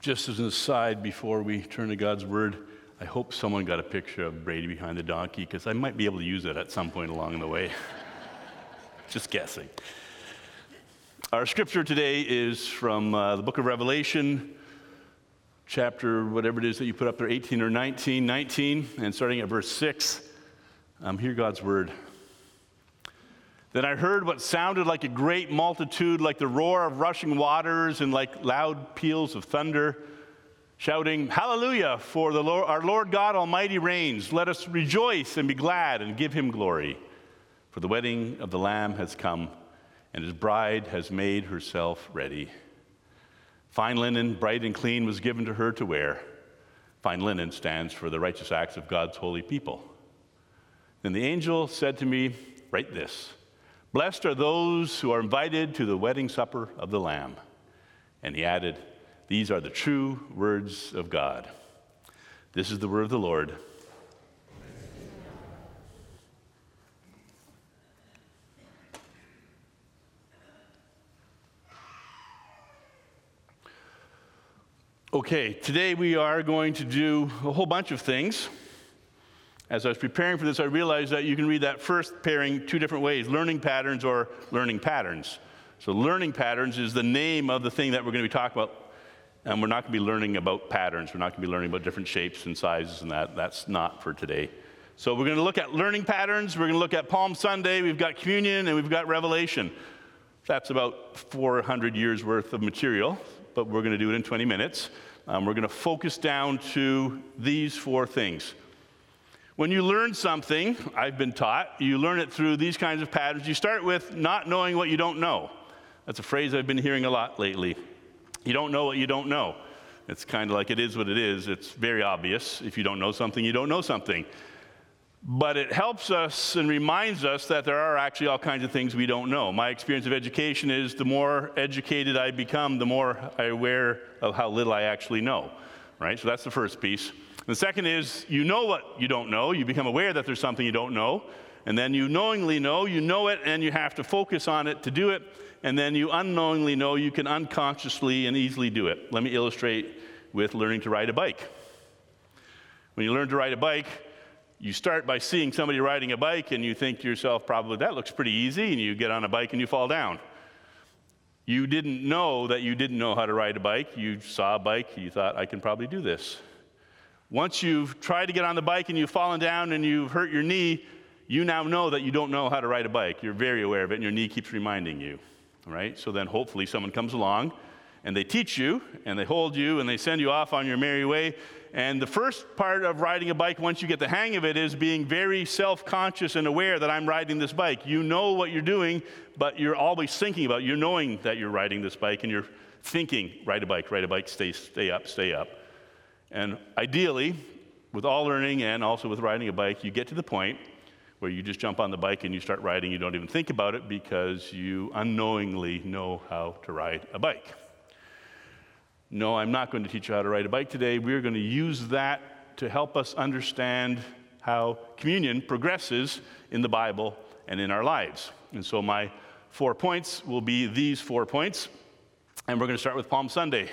Just as an aside, before we turn to God's Word, I hope someone got a picture of Brady behind the donkey because I might be able to use it at some point along the way. Just guessing. Our scripture today is from uh, the book of Revelation, chapter, whatever it is that you put up there, 18 or 19, 19, and starting at verse 6. Um, hear God's word. Then I heard what sounded like a great multitude, like the roar of rushing waters and like loud peals of thunder, shouting, Hallelujah, for the Lord, our Lord God Almighty reigns. Let us rejoice and be glad and give him glory. For the wedding of the Lamb has come, and his bride has made herself ready. Fine linen, bright and clean, was given to her to wear. Fine linen stands for the righteous acts of God's holy people. Then the angel said to me, Write this Blessed are those who are invited to the wedding supper of the Lamb. And he added, These are the true words of God. This is the word of the Lord. Okay, today we are going to do a whole bunch of things. As I was preparing for this, I realized that you can read that first pairing two different ways learning patterns or learning patterns. So, learning patterns is the name of the thing that we're going to be talking about. And we're not going to be learning about patterns. We're not going to be learning about different shapes and sizes and that. That's not for today. So, we're going to look at learning patterns. We're going to look at Palm Sunday. We've got communion and we've got Revelation. That's about 400 years worth of material, but we're going to do it in 20 minutes. Um, we're going to focus down to these four things when you learn something, I've been taught, you learn it through these kinds of patterns. You start with not knowing what you don't know. That's a phrase I've been hearing a lot lately. You don't know what you don't know. It's kind of like it is what it is. It's very obvious. If you don't know something, you don't know something. But it helps us and reminds us that there are actually all kinds of things we don't know. My experience of education is the more educated I become, the more I'm aware of how little I actually know. Right? So that's the first piece. The second is you know what you don't know. You become aware that there's something you don't know. And then you knowingly know, you know it, and you have to focus on it to do it. And then you unknowingly know you can unconsciously and easily do it. Let me illustrate with learning to ride a bike. When you learn to ride a bike, you start by seeing somebody riding a bike and you think to yourself, probably that looks pretty easy, and you get on a bike and you fall down. You didn't know that you didn't know how to ride a bike. You saw a bike, you thought, I can probably do this. Once you've tried to get on the bike and you've fallen down and you've hurt your knee, you now know that you don't know how to ride a bike. You're very aware of it, and your knee keeps reminding you. Right? So then hopefully someone comes along and they teach you and they hold you and they send you off on your merry way. And the first part of riding a bike, once you get the hang of it, is being very self conscious and aware that I'm riding this bike. You know what you're doing, but you're always thinking about it. You're knowing that you're riding this bike and you're thinking, ride a bike, ride a bike, stay, stay up, stay up. And ideally, with all learning and also with riding a bike, you get to the point where you just jump on the bike and you start riding. You don't even think about it because you unknowingly know how to ride a bike. No, I'm not going to teach you how to ride a bike today. We're going to use that to help us understand how communion progresses in the Bible and in our lives. And so, my four points will be these four points. And we're going to start with Palm Sunday.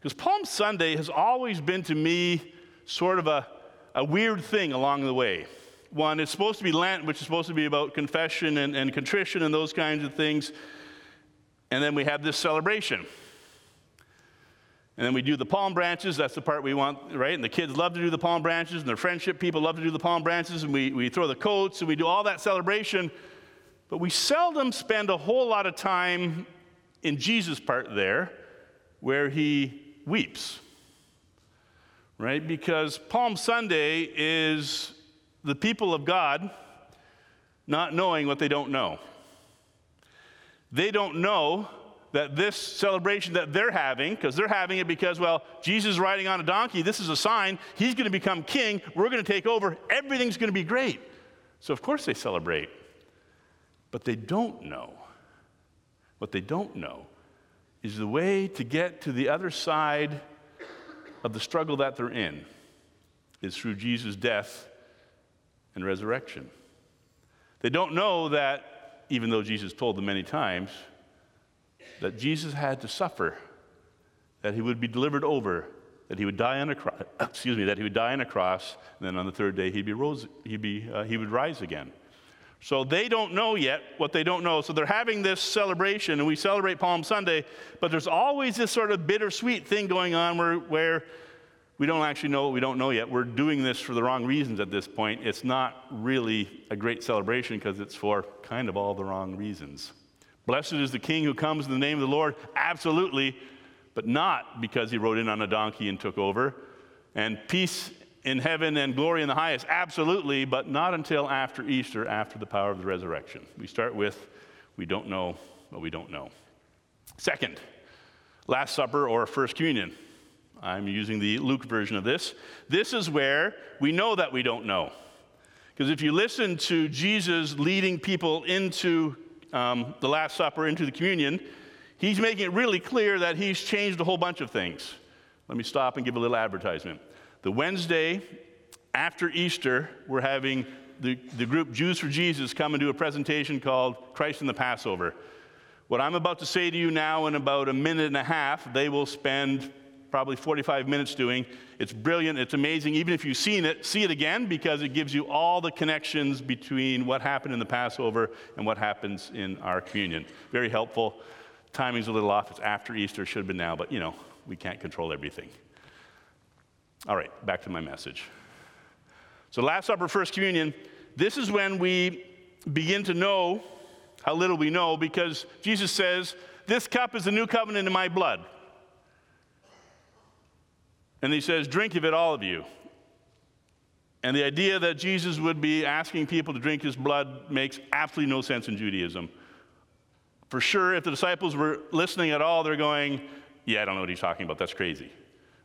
Because Palm Sunday has always been to me sort of a, a weird thing along the way. One, it's supposed to be Lent, which is supposed to be about confession and, and contrition and those kinds of things. And then we have this celebration. And then we do the palm branches. That's the part we want, right? And the kids love to do the palm branches, and their friendship people love to do the palm branches. And we, we throw the coats and we do all that celebration. But we seldom spend a whole lot of time in Jesus' part there, where he weeps, right? Because Palm Sunday is the people of God not knowing what they don't know. They don't know that this celebration that they're having, because they're having it because, well, Jesus riding on a donkey, this is a sign, he's going to become king, we're going to take over, everything's going to be great. So, of course, they celebrate. But they don't know. What they don't know is the way to get to the other side of the struggle that they're in is through Jesus' death and resurrection. They don't know that, even though Jesus told them many times, that Jesus had to suffer that he would be delivered over, that he would die on a cross, excuse me, that he would die on a cross, and then on the third day he'd be rose, he'd be, uh, he would rise again. So they don't know yet what they don't know. So they're having this celebration, and we celebrate Palm Sunday, but there's always this sort of bittersweet thing going on where, where we don't actually know what we don't know yet. We're doing this for the wrong reasons at this point. It's not really a great celebration because it's for kind of all the wrong reasons. Blessed is the King who comes in the name of the Lord, absolutely, but not because he rode in on a donkey and took over. And peace in heaven and glory in the highest, absolutely, but not until after Easter, after the power of the resurrection. We start with, we don't know what we don't know. Second, Last Supper or First Communion. I'm using the Luke version of this. This is where we know that we don't know. Because if you listen to Jesus leading people into um, the Last Supper, into the communion, he's making it really clear that he's changed a whole bunch of things. Let me stop and give a little advertisement. The Wednesday after Easter, we're having the, the group Jews for Jesus come and do a presentation called Christ and the Passover. What I'm about to say to you now, in about a minute and a half, they will spend probably 45 minutes doing. It's brilliant, it's amazing. Even if you've seen it, see it again because it gives you all the connections between what happened in the Passover and what happens in our communion. Very helpful. Timing's a little off. It's after Easter, should have been now, but you know, we can't control everything. All right, back to my message. So, Last Supper, First Communion, this is when we begin to know how little we know because Jesus says, This cup is the new covenant in my blood. And he says, Drink of it, all of you. And the idea that Jesus would be asking people to drink his blood makes absolutely no sense in Judaism. For sure, if the disciples were listening at all, they're going, Yeah, I don't know what he's talking about. That's crazy.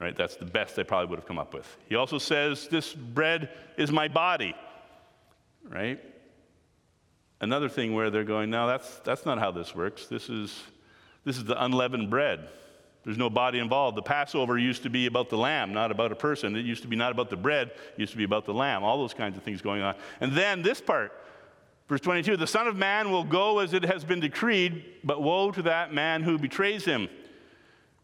Right? That's the best they probably would have come up with. He also says, This bread is my body. Right? Another thing where they're going, No, that's, that's not how this works. This is, this is the unleavened bread. There's no body involved. The Passover used to be about the lamb, not about a person. It used to be not about the bread, it used to be about the lamb. All those kinds of things going on. And then this part, verse 22 the Son of Man will go as it has been decreed, but woe to that man who betrays him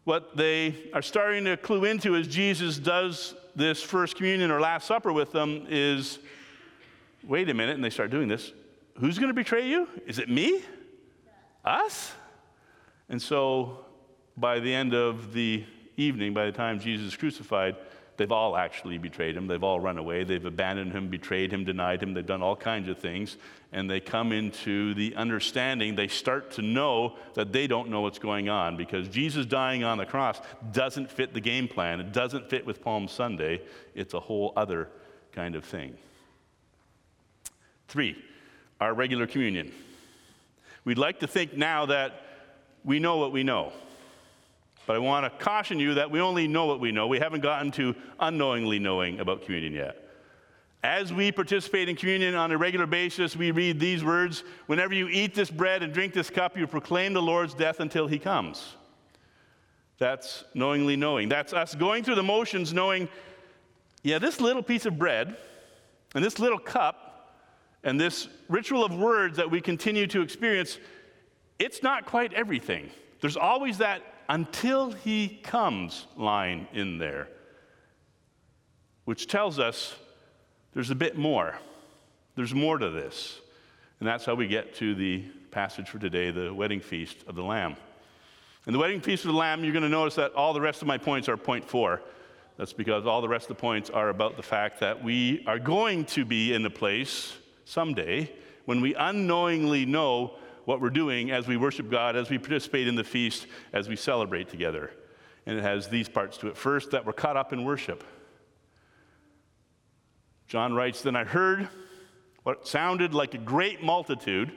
what they are starting to clue into as Jesus does this first communion or Last Supper with them is wait a minute, and they start doing this. Who's going to betray you? Is it me? Us? And so by the end of the evening, by the time Jesus is crucified, they've all actually betrayed him. They've all run away. They've abandoned him, betrayed him, denied him. They've done all kinds of things. And they come into the understanding, they start to know that they don't know what's going on because Jesus dying on the cross doesn't fit the game plan. It doesn't fit with Palm Sunday. It's a whole other kind of thing. Three, our regular communion. We'd like to think now that we know what we know. But I want to caution you that we only know what we know. We haven't gotten to unknowingly knowing about communion yet. As we participate in communion on a regular basis, we read these words Whenever you eat this bread and drink this cup, you proclaim the Lord's death until he comes. That's knowingly knowing. That's us going through the motions knowing, yeah, this little piece of bread and this little cup and this ritual of words that we continue to experience, it's not quite everything. There's always that until he comes line in there, which tells us there's a bit more. There's more to this. And that's how we get to the passage for today, the wedding feast of the Lamb. In the wedding feast of the Lamb, you're going to notice that all the rest of my points are point four. That's because all the rest of the points are about the fact that we are going to be in a place someday when we unknowingly know what we're doing as we worship God, as we participate in the feast, as we celebrate together. And it has these parts to it. First, that we're caught up in worship. John writes Then I heard what sounded like a great multitude,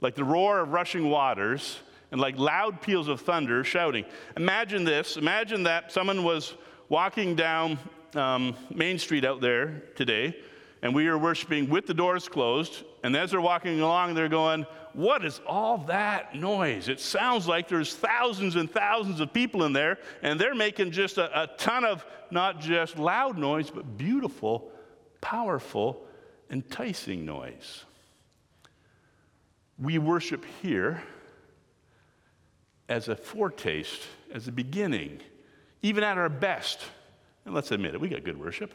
like the roar of rushing waters, and like loud peals of thunder shouting. Imagine this. Imagine that someone was walking down um, Main Street out there today, and we are worshiping with the doors closed. And as they're walking along, they're going, what is all that noise? It sounds like there's thousands and thousands of people in there, and they're making just a, a ton of not just loud noise, but beautiful, powerful, enticing noise. We worship here as a foretaste, as a beginning, even at our best. And let's admit it, we got good worship.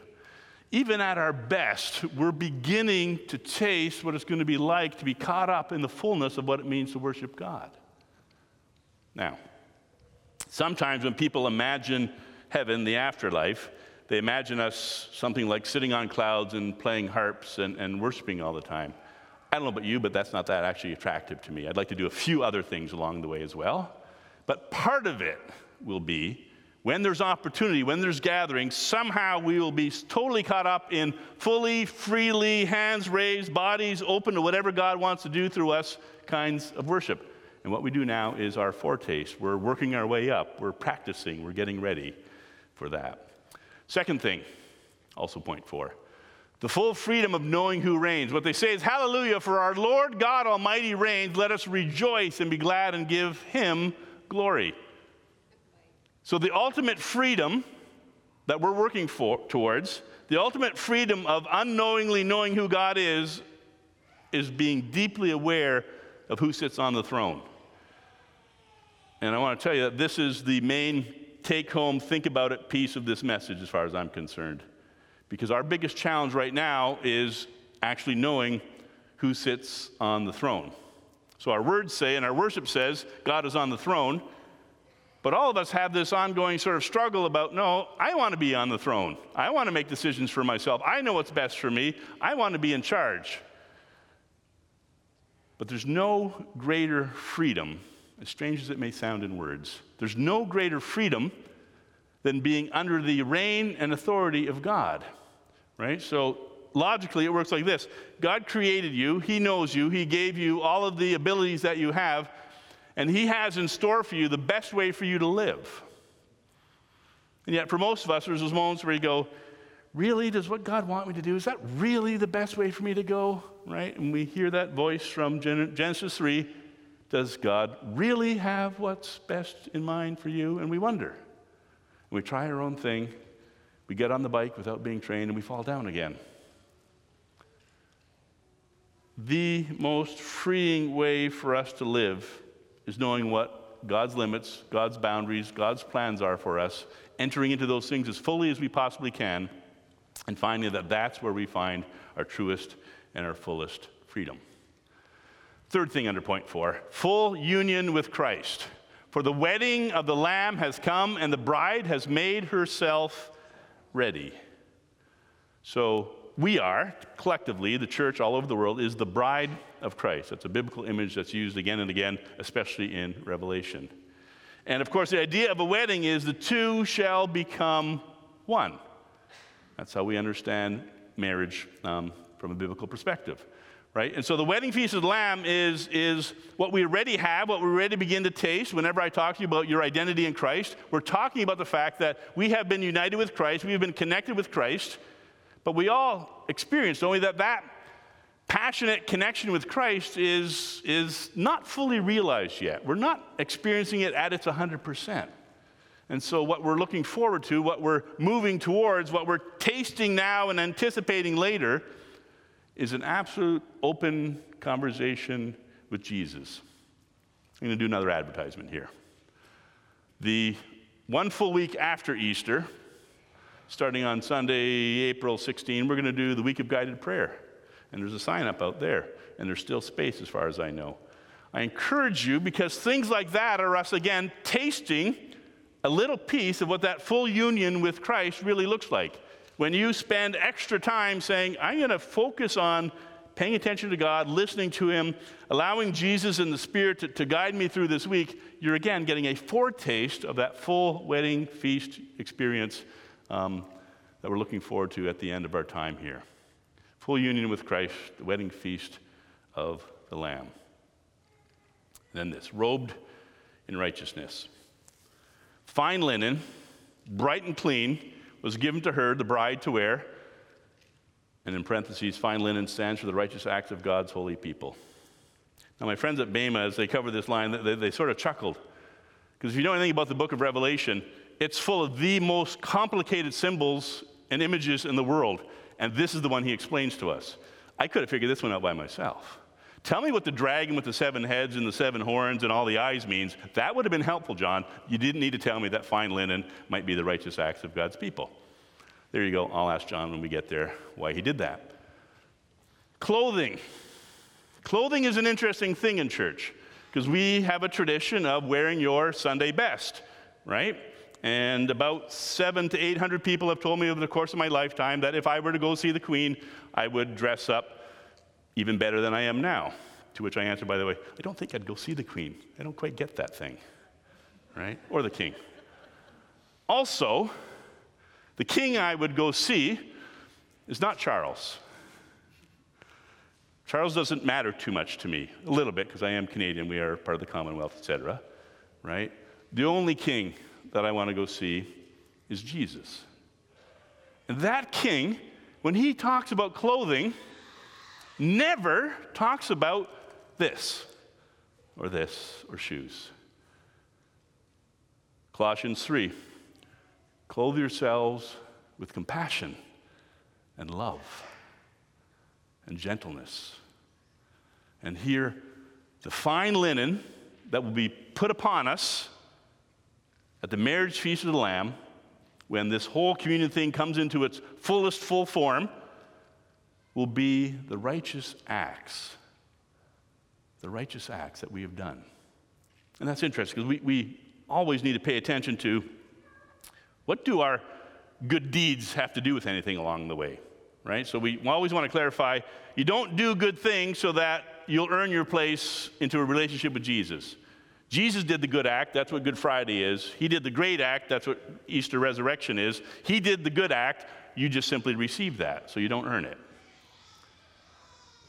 Even at our best, we're beginning to taste what it's going to be like to be caught up in the fullness of what it means to worship God. Now, sometimes when people imagine heaven, the afterlife, they imagine us something like sitting on clouds and playing harps and, and worshiping all the time. I don't know about you, but that's not that actually attractive to me. I'd like to do a few other things along the way as well. But part of it will be when there's opportunity, when there's gathering, somehow we will be totally caught up in fully, freely, hands raised, bodies open to whatever God wants to do through us kinds of worship. And what we do now is our foretaste. We're working our way up, we're practicing, we're getting ready for that. Second thing, also point four the full freedom of knowing who reigns. What they say is, Hallelujah, for our Lord God Almighty reigns. Let us rejoice and be glad and give him glory. So, the ultimate freedom that we're working for, towards, the ultimate freedom of unknowingly knowing who God is, is being deeply aware of who sits on the throne. And I want to tell you that this is the main take home, think about it piece of this message, as far as I'm concerned. Because our biggest challenge right now is actually knowing who sits on the throne. So our words say, and our worship says, God is on the throne. But all of us have this ongoing sort of struggle about no, I want to be on the throne. I want to make decisions for myself. I know what's best for me. I want to be in charge. But there's no greater freedom, as strange as it may sound in words, there's no greater freedom than being under the reign and authority of God. Right? So logically, it works like this God created you, He knows you, He gave you all of the abilities that you have and He has in store for you the best way for you to live. And yet, for most of us, there's those moments where you go, Really? Does what God want me to do? Is that really the best way for me to go? Right? And we hear that voice from Genesis 3 Does God really have what's best in mind for you? And we wonder. We try our own thing. We get on the bike without being trained and we fall down again. The most freeing way for us to live is knowing what God's limits, God's boundaries, God's plans are for us, entering into those things as fully as we possibly can, and finding that that's where we find our truest and our fullest freedom. Third thing under point four full union with Christ. For the wedding of the Lamb has come, and the bride has made herself ready. So, we are, collectively, the church all over the world, is the bride of Christ. That's a biblical image that's used again and again, especially in Revelation. And of course, the idea of a wedding is the two shall become one. That's how we understand marriage um, from a biblical perspective, right? And so the wedding feast of the Lamb is, is what we already have, what we already begin to taste. Whenever I talk to you about your identity in Christ, we're talking about the fact that we have been united with Christ, we've been connected with Christ, but we all experience only that that passionate connection with Christ is, is not fully realized yet. We're not experiencing it at its 100%. And so, what we're looking forward to, what we're moving towards, what we're tasting now and anticipating later, is an absolute open conversation with Jesus. I'm going to do another advertisement here. The one full week after Easter, starting on Sunday, April 16, we're going to do the week of guided prayer. And there's a sign up out there, and there's still space as far as I know. I encourage you because things like that are us, again, tasting a little piece of what that full union with Christ really looks like. When you spend extra time saying, I'm going to focus on paying attention to God, listening to Him, allowing Jesus and the Spirit to, to guide me through this week, you're again getting a foretaste of that full wedding feast experience um, that we're looking forward to at the end of our time here full union with Christ, the wedding feast of the Lamb. then this robed in righteousness. Fine linen, bright and clean, was given to her, the bride, to wear. And in parentheses, fine linen stands for the righteous acts of God's holy people. Now, my friends at Bema, as they cover this line, they, they sort of chuckled. Because if you know anything about the book of Revelation, it's full of the most complicated symbols and images in the world. And this is the one he explains to us. I could have figured this one out by myself. Tell me what the dragon with the seven heads and the seven horns and all the eyes means. That would have been helpful, John. You didn't need to tell me that fine linen might be the righteous acts of God's people. There you go. I'll ask John when we get there why he did that. Clothing. Clothing is an interesting thing in church because we have a tradition of wearing your Sunday best, right? And about seven to 800 people have told me over the course of my lifetime that if I were to go see the Queen, I would dress up even better than I am now. To which I answer, by the way, I don't think I'd go see the Queen. I don't quite get that thing, right? Or the King. Also, the King I would go see is not Charles. Charles doesn't matter too much to me, a little bit, because I am Canadian, we are part of the Commonwealth, etc. Right? The only king that I want to go see is Jesus. And that king, when he talks about clothing, never talks about this or this or shoes. Colossians 3 Clothe yourselves with compassion and love and gentleness. And here, the fine linen that will be put upon us at the marriage feast of the Lamb, when this whole communion thing comes into its fullest, full form, will be the righteous acts. The righteous acts that we have done. And that's interesting because we, we always need to pay attention to what do our good deeds have to do with anything along the way? right? So we always want to clarify you don't do good things so that you'll earn your place into a relationship with Jesus. Jesus did the good act, that's what Good Friday is. He did the great act, that's what Easter resurrection is. He did the good act, you just simply receive that, so you don't earn it.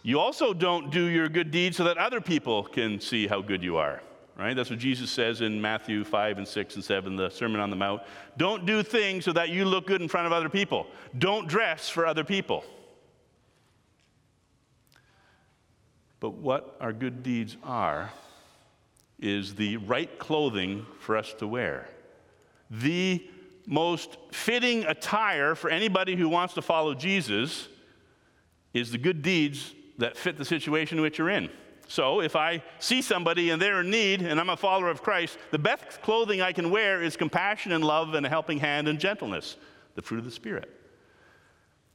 You also don't do your good deeds so that other people can see how good you are right? That's what Jesus says in Matthew 5 and 6 and 7, the Sermon on the Mount. Don't do things so that you look good in front of other people. Don't dress for other people. But what our good deeds are is the right clothing for us to wear. The most fitting attire for anybody who wants to follow Jesus is the good deeds that fit the situation in which you're in. So if I see somebody and they're in need and I'm a follower of Christ, the best clothing I can wear is compassion and love and a helping hand and gentleness, the fruit of the Spirit.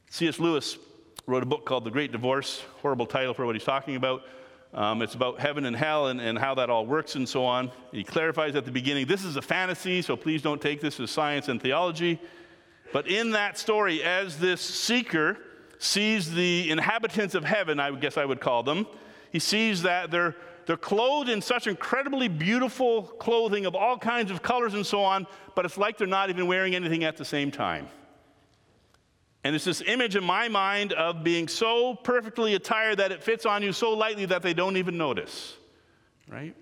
C.S. Lewis wrote a book called The Great Divorce, horrible title for what he's talking about. Um, it's about heaven and hell and, and how that all works and so on. He clarifies at the beginning this is a fantasy, so please don't take this as science and theology. But in that story, as this seeker sees the inhabitants of heaven, I guess I would call them, he sees that they're, they're clothed in such incredibly beautiful clothing of all kinds of colors and so on, but it's like they're not even wearing anything at the same time. And it's this image in my mind of being so perfectly attired that it fits on you so lightly that they don't even notice, right?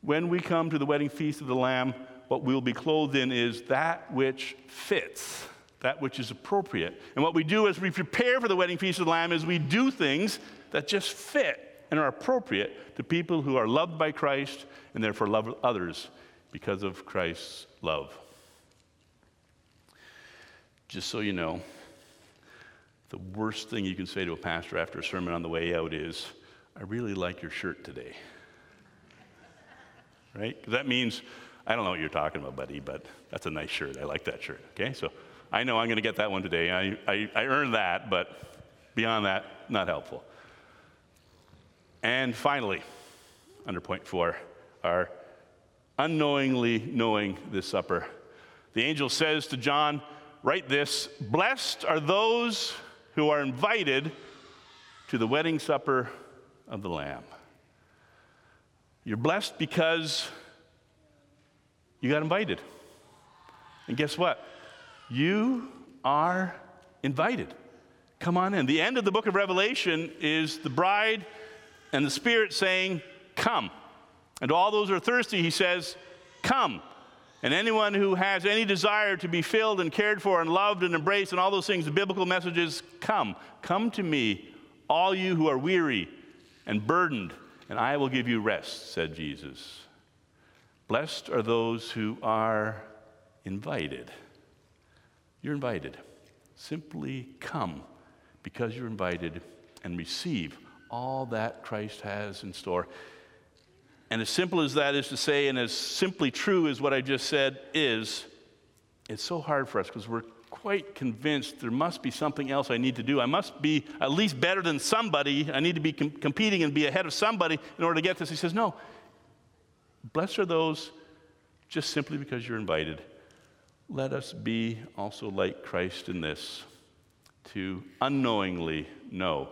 When we come to the wedding feast of the Lamb, what we'll be clothed in is that which fits, that which is appropriate. And what we do as we prepare for the wedding feast of the Lamb is we do things that just fit and are appropriate to people who are loved by Christ and therefore love others because of Christ's love. Just so you know, the worst thing you can say to a pastor after a sermon on the way out is, I really like your shirt today. right? That means, I don't know what you're talking about, buddy, but that's a nice shirt. I like that shirt. Okay? So I know I'm going to get that one today. I, I, I earned that, but beyond that, not helpful. And finally, under point four, are unknowingly knowing this supper. The angel says to John, Write this Blessed are those who are invited to the wedding supper of the Lamb. You're blessed because you got invited. And guess what? You are invited. Come on in. The end of the book of Revelation is the bride and the Spirit saying, Come. And to all those who are thirsty, he says, Come. And anyone who has any desire to be filled and cared for and loved and embraced and all those things, the biblical message is, Come. Come to me, all you who are weary and burdened, and I will give you rest, said Jesus. Blessed are those who are invited. You're invited. Simply come because you're invited and receive all that Christ has in store. And as simple as that is to say, and as simply true as what I just said is, it's so hard for us because we're quite convinced there must be something else I need to do. I must be at least better than somebody. I need to be com- competing and be ahead of somebody in order to get this. He says, No. Blessed are those just simply because you're invited. Let us be also like Christ in this, to unknowingly know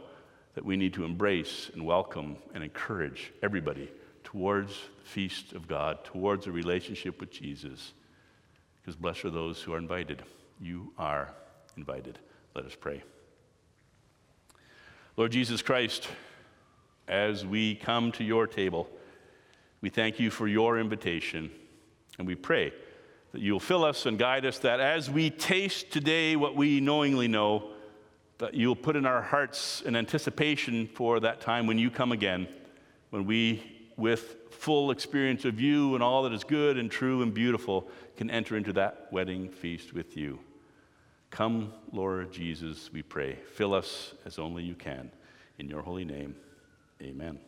that we need to embrace and welcome and encourage everybody towards the feast of God, towards a relationship with Jesus. Because blessed are those who are invited. You are invited. Let us pray. Lord Jesus Christ, as we come to your table, we thank you for your invitation, and we pray that you'll fill us and guide us, that as we taste today what we knowingly know, that you'll put in our hearts an anticipation for that time when you come again, when we, with full experience of you and all that is good and true and beautiful, can enter into that wedding feast with you. Come, Lord Jesus, we pray. Fill us as only you can. In your holy name, amen.